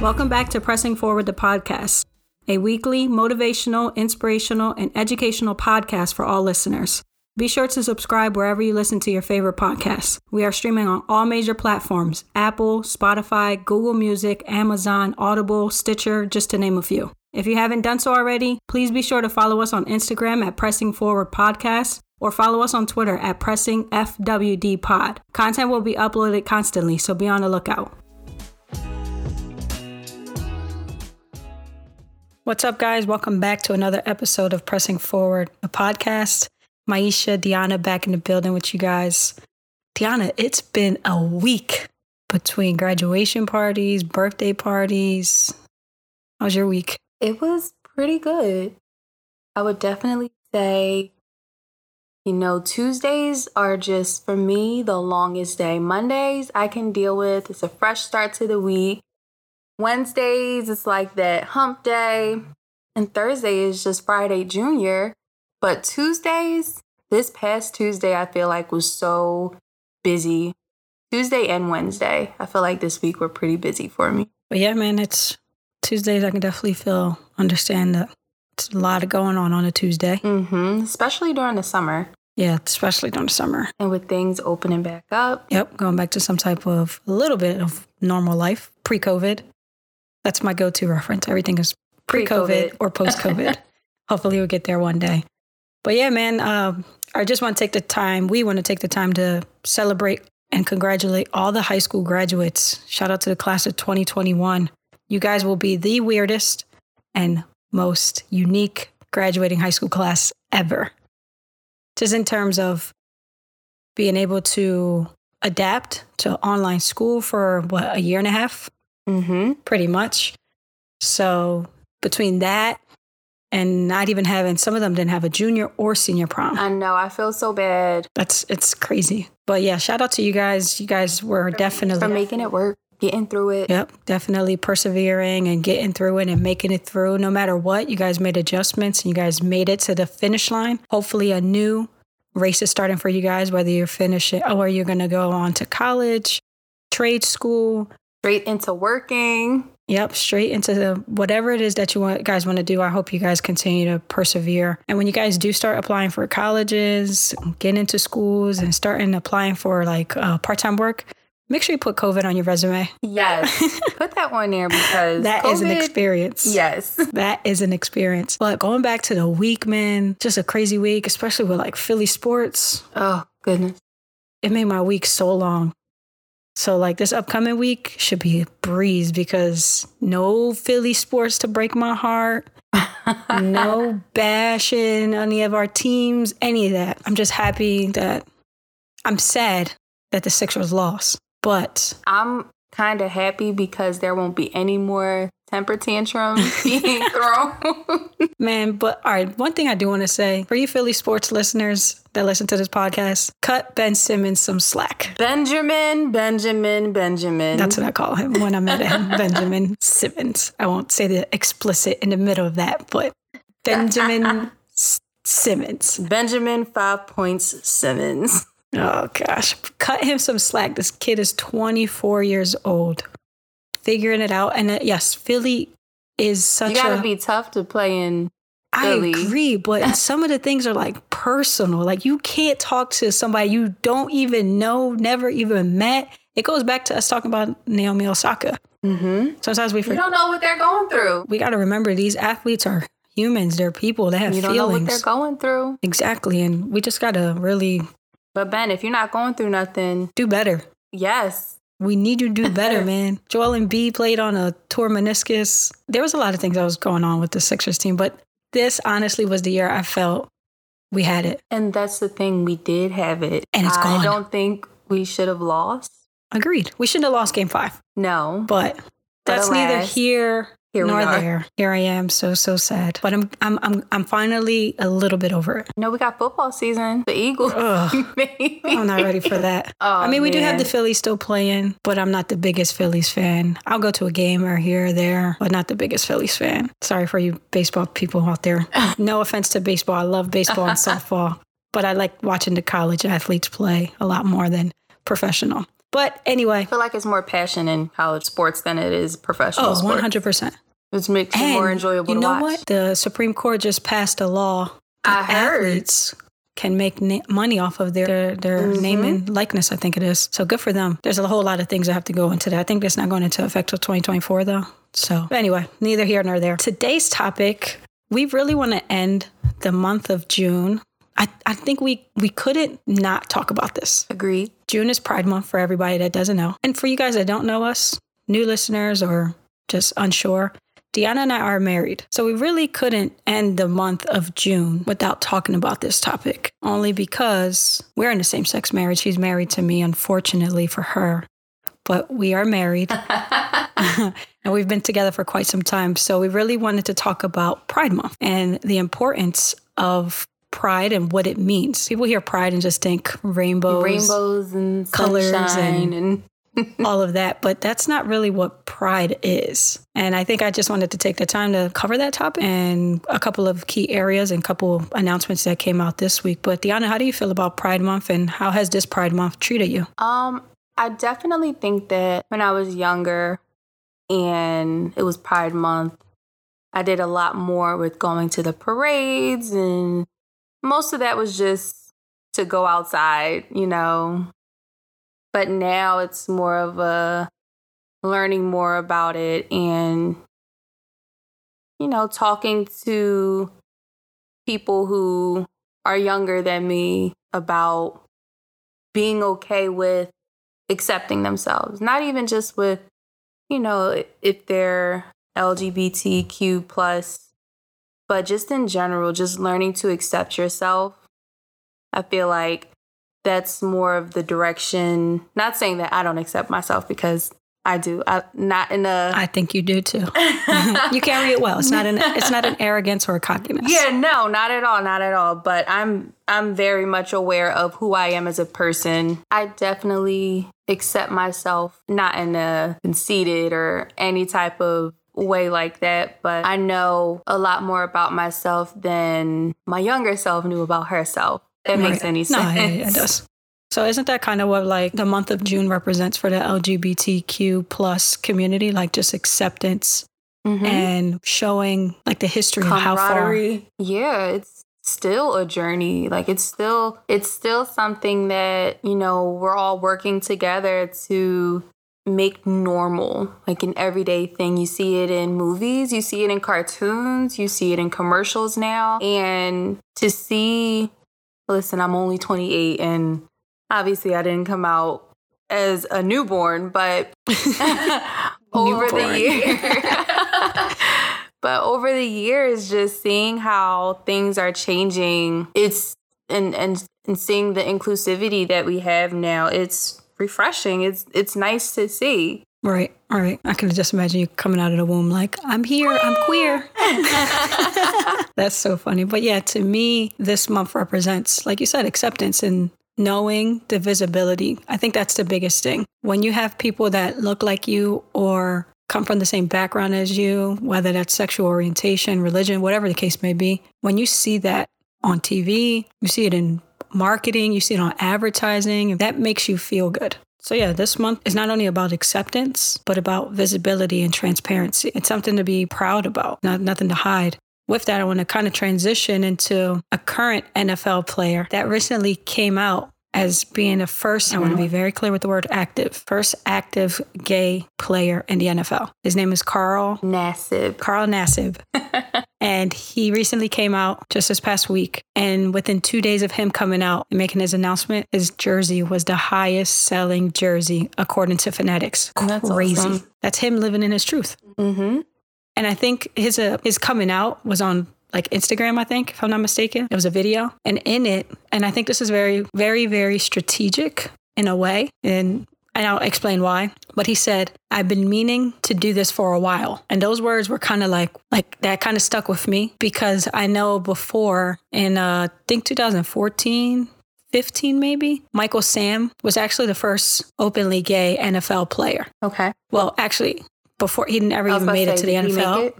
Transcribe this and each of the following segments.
Welcome back to Pressing Forward the podcast, a weekly motivational, inspirational, and educational podcast for all listeners. Be sure to subscribe wherever you listen to your favorite podcasts. We are streaming on all major platforms Apple, Spotify, Google Music, Amazon, Audible, Stitcher, just to name a few. If you haven't done so already, please be sure to follow us on Instagram at Pressing Forward Podcast or follow us on Twitter at Pressing FWD Pod. Content will be uploaded constantly, so be on the lookout. What's up, guys? Welcome back to another episode of Pressing Forward, a podcast. Maisha, Deanna back in the building with you guys. Deanna, it's been a week between graduation parties, birthday parties. How's your week? It was pretty good. I would definitely say, you know, Tuesdays are just for me the longest day. Mondays I can deal with, it's a fresh start to the week. Wednesdays, it's like that hump day. And Thursday is just Friday Junior. But Tuesdays, this past Tuesday, I feel like was so busy. Tuesday and Wednesday, I feel like this week were pretty busy for me. But yeah, man, it's Tuesdays. I can definitely feel, understand that it's a lot of going on on a Tuesday. Mm-hmm. Especially during the summer. Yeah, especially during the summer. And with things opening back up. Yep, going back to some type of a little bit of normal life pre COVID. That's my go to reference. Everything is pre COVID or post COVID. Hopefully, we'll get there one day. But yeah, man, um, I just want to take the time, we want to take the time to celebrate and congratulate all the high school graduates. Shout out to the class of 2021. You guys will be the weirdest and most unique graduating high school class ever. Just in terms of being able to adapt to online school for what, a year and a half? Mm-hmm. Pretty much. So between that and not even having some of them didn't have a junior or senior prom. I know. I feel so bad. That's it's crazy. But yeah, shout out to you guys. You guys were definitely for making it work, getting through it. Yep, definitely persevering and getting through it and making it through. No matter what, you guys made adjustments and you guys made it to the finish line. Hopefully, a new race is starting for you guys, whether you're finishing or you're going to go on to college, trade school, straight into working. Yep, straight into the, whatever it is that you want, guys want to do. I hope you guys continue to persevere. And when you guys do start applying for colleges, get into schools, and starting applying for like uh, part time work, make sure you put COVID on your resume. Yes, put that one there because that COVID, is an experience. Yes, that is an experience. But going back to the week, man, just a crazy week, especially with like Philly sports. Oh goodness, it made my week so long. So like this upcoming week should be a breeze because no Philly sports to break my heart. no bashing any of our teams, any of that. I'm just happy that I'm sad that the Sixers lost. But I'm kind of happy because there won't be any more temper tantrum being thrown. Man, but all right, one thing I do want to say for you Philly sports listeners that listen to this podcast, cut Ben Simmons some slack. Benjamin, Benjamin, Benjamin. That's what I call him when I met him, Benjamin Simmons. I won't say the explicit in the middle of that, but Benjamin Simmons. Benjamin Five Points Simmons. Oh gosh, cut him some slack. This kid is 24 years old, figuring it out. And uh, yes, Philly is such. You gotta a, be tough to play in. Philly. I agree, but some of the things are like personal. Like you can't talk to somebody you don't even know, never even met. It goes back to us talking about Naomi Osaka. Mm-hmm. Sometimes we forget. You don't know what they're going through. We got to remember these athletes are humans. They're people. They have you don't feelings. know what they're going through. Exactly, and we just got to really but Ben, if you're not going through nothing, do better. Yes. We need you to do better, man. Joel Embiid played on a torn meniscus. There was a lot of things that was going on with the Sixers team, but this honestly was the year I felt we had it. And that's the thing, we did have it. And it's gone. I don't think we should have lost. Agreed. We shouldn't have lost game five. No. But that's neither here here nor there. Here I am, so so sad. But I'm I'm I'm I'm finally a little bit over it. No, we got football season. The Eagles. I'm not ready for that. Oh, I mean, we man. do have the Phillies still playing, but I'm not the biggest Phillies fan. I'll go to a game or here or there, but not the biggest Phillies fan. Sorry for you baseball people out there. no offense to baseball. I love baseball and softball, but I like watching the college athletes play a lot more than professional. But anyway, I feel like it's more passion in college sports than it is professional oh, sports. 100%. Which makes it more enjoyable you to know watch. what? The Supreme Court just passed a law I heard. athletes can make na- money off of their their, their Mhm. name and likeness. I think it is. So good for them. There's a whole lot of things that have to go into that. I think that's not going into effect till 2024 though. So but anyway, neither here nor there. Today's topic, we really want to end the month of June. I, I think we we couldn't not talk about this. Agreed. June is Pride Month for everybody that doesn't know. And for you guys that don't know us, new listeners or just unsure, Deanna and I are married. So we really couldn't end the month of June without talking about this topic, only because we're in a same sex marriage. She's married to me, unfortunately for her, but we are married and we've been together for quite some time. So we really wanted to talk about Pride Month and the importance of pride and what it means. People hear pride and just think rainbows, Rainbows and colors and- and all of that, but that's not really what pride is. And I think I just wanted to take the time to cover that topic and a couple of key areas and a couple announcements that came out this week. But Deanna, how do you feel about Pride Month and how has this Pride Month treated you? Um, I definitely think that when I was younger and it was Pride Month, I did a lot more with going to the parades, and most of that was just to go outside, you know. But now it's more of a learning more about it and, you know, talking to people who are younger than me about being okay with accepting themselves not even just with you know if they're lgbtq plus but just in general just learning to accept yourself i feel like that's more of the direction not saying that i don't accept myself because i do i not in a I think you do too. you carry it well. It's not an it's not an arrogance or a cockiness. Yeah, no, not at all, not at all. But I'm I'm very much aware of who I am as a person. I definitely accept myself, not in a conceited or any type of way like that, but I know a lot more about myself than my younger self knew about herself. That makes Right. any No, sense. yeah, yeah, it does. So isn't that kind of what like the month of June represents for the LGBTQ plus community, like just acceptance Mhm. and showing like the history of how far. Yeah, it's still a journey. Like it's still it's still something that, you know, we're all working together to make normal, like an everyday thing. You see it in movies, you see it in cartoons, you see it in commercials now. And to see listen, I'm only 28 and obviously I didn't come out as a newborn, but over the Newborn. year. but over the years, just seeing how things are changing, it's and and and seeing the inclusivity that we have now, it's refreshing. It's it's nice to see. Right, right. I can just imagine you coming out of the womb like, I'm here, I'm queer. That's so funny. But yeah, to me, this month represents, like you said, acceptance and knowing the visibility. I think that's the biggest thing. When you have people that look like you or come from the same background as you, whether that's sexual orientation, religion, whatever the case may be, when you see that on TV, you see it in marketing, you see it on advertising, that makes you feel good. So, yeah, this month is not only about acceptance, but about visibility and transparency. It's something to be proud about, not nothing to hide. With that, I want to kind of transition into a current NFL player that recently came out as being the first, I want to be very clear with the word active, first active gay player in the NFL. His name is Carl Nassib. Carl Nassib. and he recently came out just this past week. And within two days of him coming out and making his announcement, his jersey was the highest selling jersey according to Fanatics. That's Crazy. awesome. That's him living in his truth. Mm-hmm. And I think his uh, his coming out was on like Instagram, I think, if I'm not mistaken. It was a video. And in it, and I think this is very, very, very strategic in a way. And and I'll explain why. But he said, I've been meaning to do this for a while. And those words were kind of like, like that kind of stuck with me because I know before in, uh, I think 2014, 15 maybe, Michael Sam was actually the first openly gay NFL player. Okay. Well, actually, before he never I was even made it to the did he make NFL.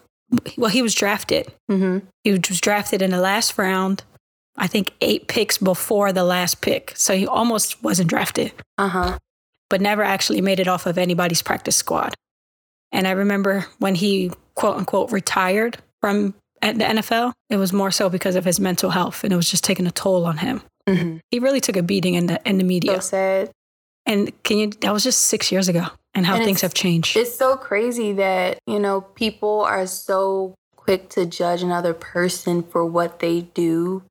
Well, he was drafted. Mm-hmm. He was drafted in the last round. I think eight picks before the last pick. So he almost wasn't drafted. Uh-huh. but never actually made it off of anybody's practice squad. And I remember when he quote unquote retired from the NFL, it was more so because of his mental health and it was just taking a toll on him. Mm-hmm. He really took a beating in the in the media. So sad. And can you that was just 6 years ago and how and things have changed. It's so crazy that, you know, people are so quick to judge another person for what they do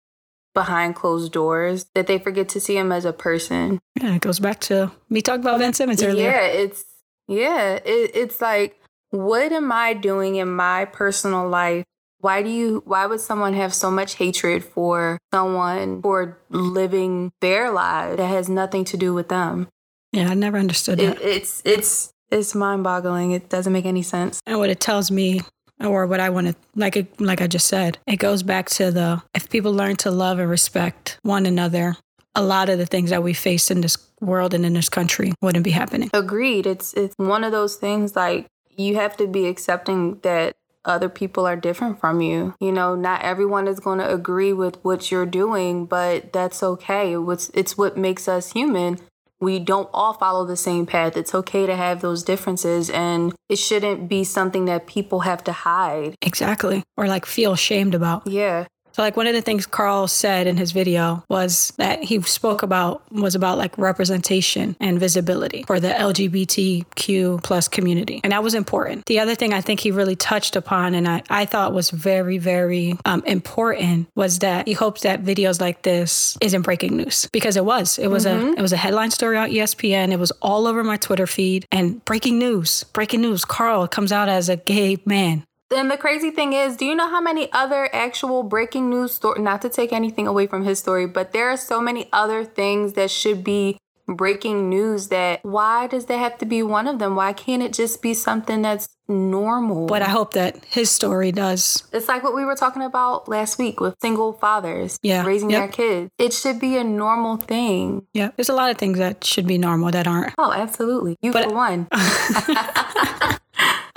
behind closed doors that they forget to see him as a person. Yeah, it goes back to me talking about Ben Simmons earlier. Yeah, it's yeah, it, it's like what am I doing in my personal life? Why do you why would someone have so much hatred for someone for living their life that has nothing to do with them? Yeah, I never understood it, that. It's it's it's mind-boggling. It doesn't make any sense. And what it tells me or what I want to like it, like I just said. It goes back to the if people learn to love and respect one another, a lot of the things that we face in this world and in this country wouldn't be happening. Agreed. It's it's one of those things like you have to be accepting that other people are different from you. You know, not everyone is going to agree with what you're doing, but that's okay. It's it's what makes us human we don't all follow the same path. It's okay to have those differences and it shouldn't be something that people have to hide. Exactly. Or like feel ashamed about. Yeah. So like one of the things Carl said in his video was that he spoke about was about like representation and visibility for the LGBTQ plus community. And that was important. The other thing I think he really touched upon and I, I thought was very, very um, important was that he hopes that videos like this isn't breaking news because it was. It was mm-hmm. a it was a headline story on ESPN. It was all over my Twitter feed and breaking news. Breaking news. Carl comes out as a gay man. And the crazy thing is, do you know how many other actual breaking news story not to take anything away from his story, but there are so many other things that should be breaking news that why does there have to be one of them? Why can't it just be something that's normal? But I hope that his story does. It's like what we were talking about last week with single fathers yeah. raising yep. their kids. It should be a normal thing. Yeah. There's a lot of things that should be normal that aren't. Oh, absolutely. You but, for one.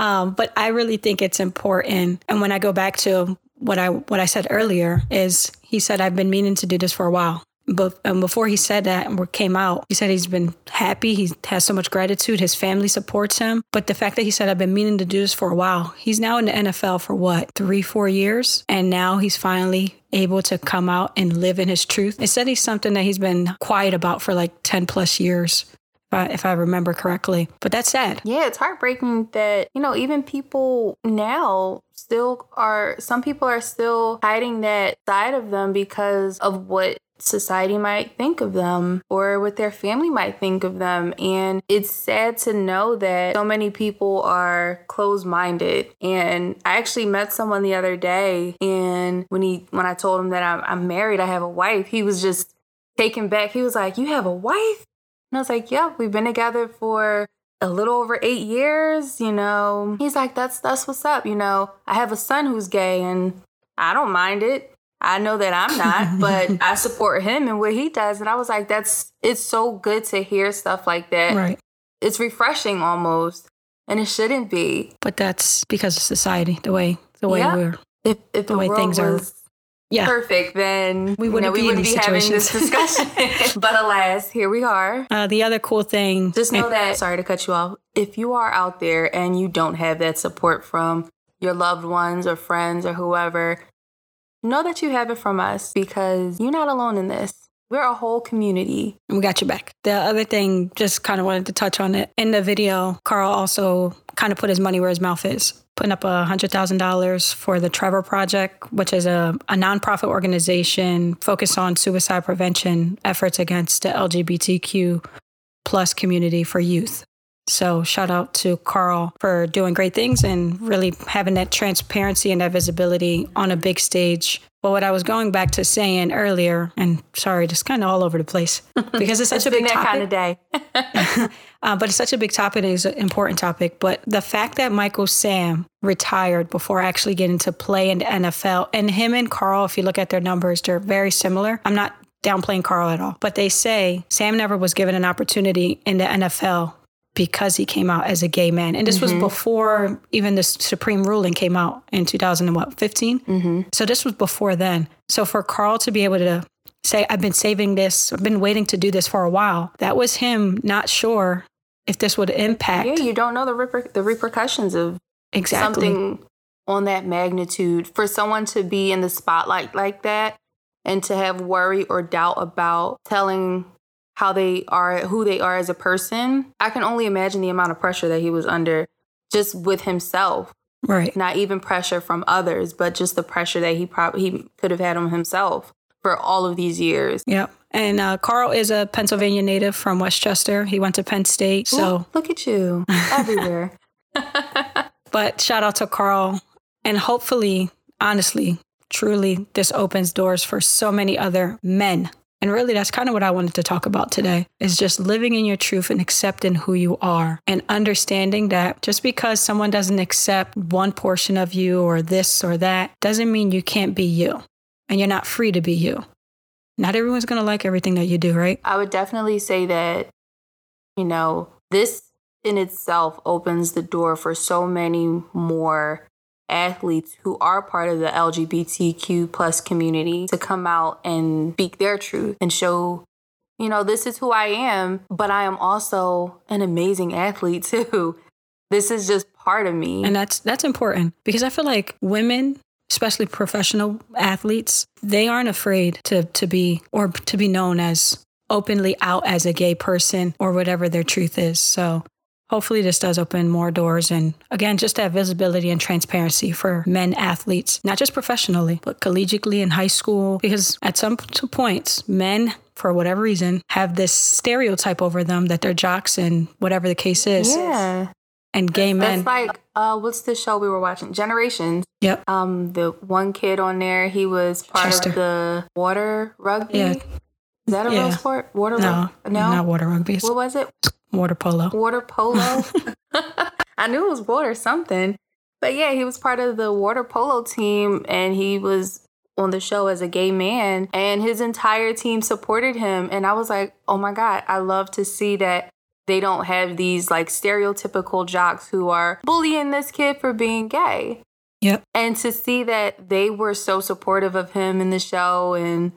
Um, but I really think it's important. And when I go back to what I what I said earlier is he said I've been meaning to do this for a while. But um, before he said that and came out, he said he's been happy. He has so much gratitude. His family supports him. But the fact that he said, I've been meaning to do this for a while, he's now in the NFL for what, three, four years? And now he's finally able to come out and live in his truth. It said he's something that he's been quiet about for like 10 plus years I, if I remember correctly. But that's sad. Yeah, it's heartbreaking that, you know, even people now still are, some people are still hiding that side of them because of what society might think of them or what their family might think of them. And it's sad to know that so many people are closed minded. And I actually met someone the other day, and when he when I told him that I'm, I'm married, I have a wife, he was just taken back. He was like, You have a wife? And I was like, yeah, we've been together for a little over eight years, you know. He's like, that's that's what's up, you know. I have a son who's gay and I don't mind it. I know that I'm not, but I support him and what he does. And I was like, that's it's so good to hear stuff like that. Right. It's refreshing almost. And it shouldn't be. But that's because of society, the way the way yeah. we're if, if the, the way things are yeah. perfect, then we wouldn't, you know, we wouldn't be having this discussion. but alas, here we are. Uh, the other cool thing. Just know that, sorry to cut you off. If you are out there and you don't have that support from your loved ones or friends or whoever, know that you have it from us because you're not alone in this. We're a whole community. We got you back. The other thing, just kind of wanted to touch on it. In the video, Carl also kind of put his money where his mouth is putting up a $100,000 for the Trevor Project, which is a, a nonprofit organization focused on suicide prevention efforts against the LGBTQ plus community for youth. So shout out to Carl for doing great things and really having that transparency and that visibility on a big stage. But what I was going back to saying earlier, and sorry, just kind of all over the place because it's such it's a big topic. kind of day. uh, but it's such a big topic. It's an important topic. But the fact that Michael Sam retired before actually getting to play in the NFL, and him and Carl, if you look at their numbers, they're very similar. I'm not downplaying Carl at all, but they say Sam never was given an opportunity in the NFL because he came out as a gay man. And this mm-hmm. was before even the Supreme ruling came out in 2015. Mm-hmm. So this was before then. So for Carl to be able to say, I've been saving this, I've been waiting to do this for a while, that was him not sure if this would impact. Yeah, you don't know the reper- the repercussions of exactly. something on that magnitude for someone to be in the spotlight like that and to have worry or doubt about telling how they are who they are as a person i can only imagine the amount of pressure that he was under just with himself Right. not even pressure from others but just the pressure that he probably he could have had on himself for all of these years Yep. And uh, Carl is a Pennsylvania native from West Chester. He went to Penn State. So, Ooh, look at you everywhere but shout out to Carl. And hopefully, honestly, truly, this opens doors for so many other men. And really, that's kind of what I wanted to talk about today is just living in your truth and accepting who you are and understanding that just because someone doesn't accept one portion of you or this or that doesn't mean you can't be you and you're not free to be you. Not everyone's going to like everything that you do, right? I would definitely say that, you know, this in itself opens the door for so many more athletes who are part of the LGBTQ plus community to come out and speak their truth and show, you know, this is who I am, but I am also an amazing athlete too. This is just part of me. And that's that's important because I feel like women, especially professional athletes, they aren't afraid to to be or to be known as openly out as a gay person or whatever their truth is. So hopefully this does open more doors and again just to have visibility and transparency for men athletes, not just professionally, but collegiately in high school because at some points men for whatever reason have this stereotype over them that they're jocks and whatever the case is. yeah. And gay men. That's like uh what's the show we were watching? Generations. yep. Um, the one kid on there, he was part Chester. of the water rugby. Yeah. Is that a Yeah. real sport? Water No, rugby? No. not water rugby. It's What was it? Water polo. Water polo. I knew it was water something. But yeah, he was part of the water polo team and he was on the show as a gay man and his entire team supported him and I was like, "Oh my god, I love to see that they don't have these like stereotypical jocks who are bullying this kid for being gay." Yep. And to see that they were so supportive of him in the show and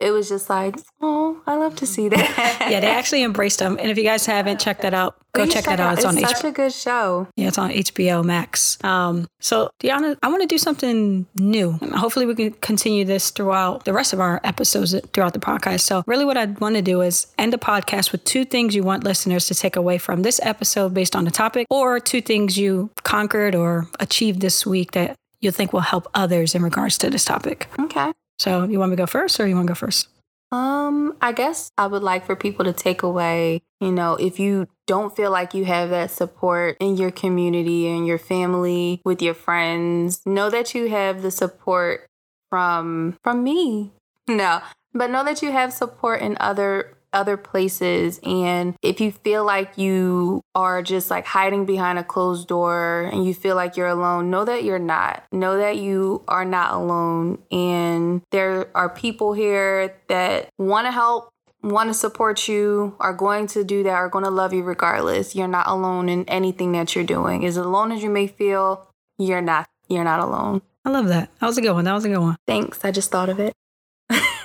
it was just like, "Oh, I love to see that." Yeah, they actually embraced him. And if you guys haven't checked that out, go You check that out. It's on HBO. It's H- such a good show. yeah, it's on HBO Max. Um, so Deanna, I want to do something new. Hopefully, we can continue this throughout the rest of our episodes throughout the podcast. So, really, what I want to do is end the podcast with two things you want listeners to take away from this episode based on the topic, or two things you conquered or achieved this week that you think will help others in regards to this topic. Okay. So, you want me to go first, or you want to go first? Um, I guess I would like for people to take away, you know, if you don't feel like you have that support in your community and your family, with your friends, know that you have the support from from me. No, but know that you have support in other other places and if you feel like you are just like hiding behind a closed door and you feel like you're alone know that you're not know that you are not alone and there are people here that want to help want to support you are going to do that are going to love you regardless you're not alone in anything that you're doing as alone as you may feel you're not you're not alone I love that. That was a good one. That was a good one. thanks i just thought of it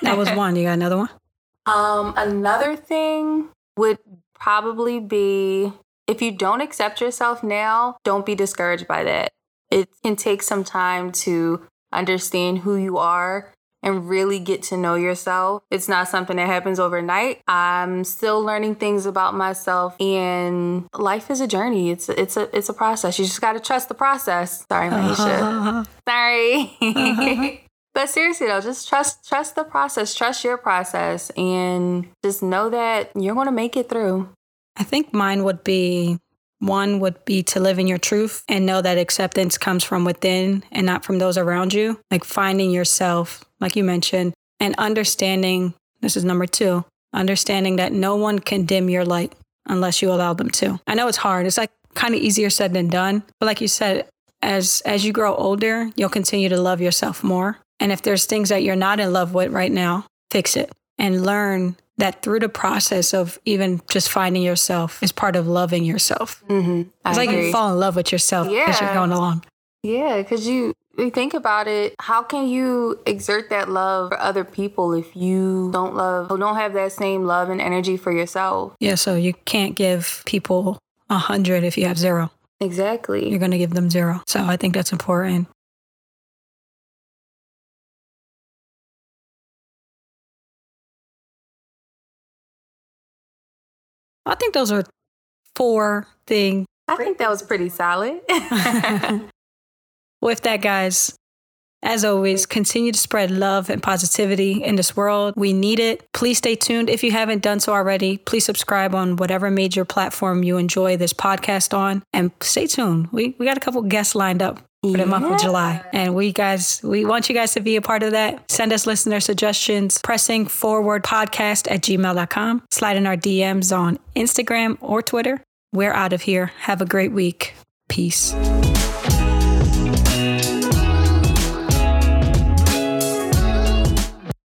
That was one. You got another one? Um, another thing would probably be if you don't accept yourself now, don't be discouraged by that. It can take some time to understand who you are and really get to know yourself. It's not something that happens overnight. I'm still learning things about myself and life is a journey. It's it's a it's a process. You just got to trust the process. Sorry, Maisha. Sorry. but seriously though, just trust trust the process, trust your process and just know that you're going to make it through. I think mine would be one would be to live in your truth and know that acceptance comes from within and not from those around you. Like finding yourself, like you mentioned, and understanding this is number two understanding that no one can dim your light unless you allow them to. I know it's hard. It's like kind of easier said than done. But like you said, as as you grow older, you'll continue to love yourself more. And if there's things that you're not in love with right now, fix it and learn that through the process of even just finding yourself is part of loving yourself. Mm-hmm. It's like you fall in love with yourself as you're going along. Yeah, because you, you think about it, how can you exert that love for other people if you don't love, don't have that same love and energy for yourself? Yeah, so you can't give people a hundred if you have zero. Exactly. You're going to give them zero. So I think that's important. I think those are four things. I think that was pretty solid. With that, guys, as always, continue to spread love and positivity in this world. We need it. Please stay tuned. If you haven't done so already, please subscribe on whatever major platform you enjoy this podcast on. And stay tuned. We, we got a couple guests lined up for the month of July. And we guys, we want you guys to be a part of that. Send us listener suggestions, pressing forward podcast at gmail.com. Slide in our DMs on Instagram or Twitter. We're out of here. Have a great week. Peace.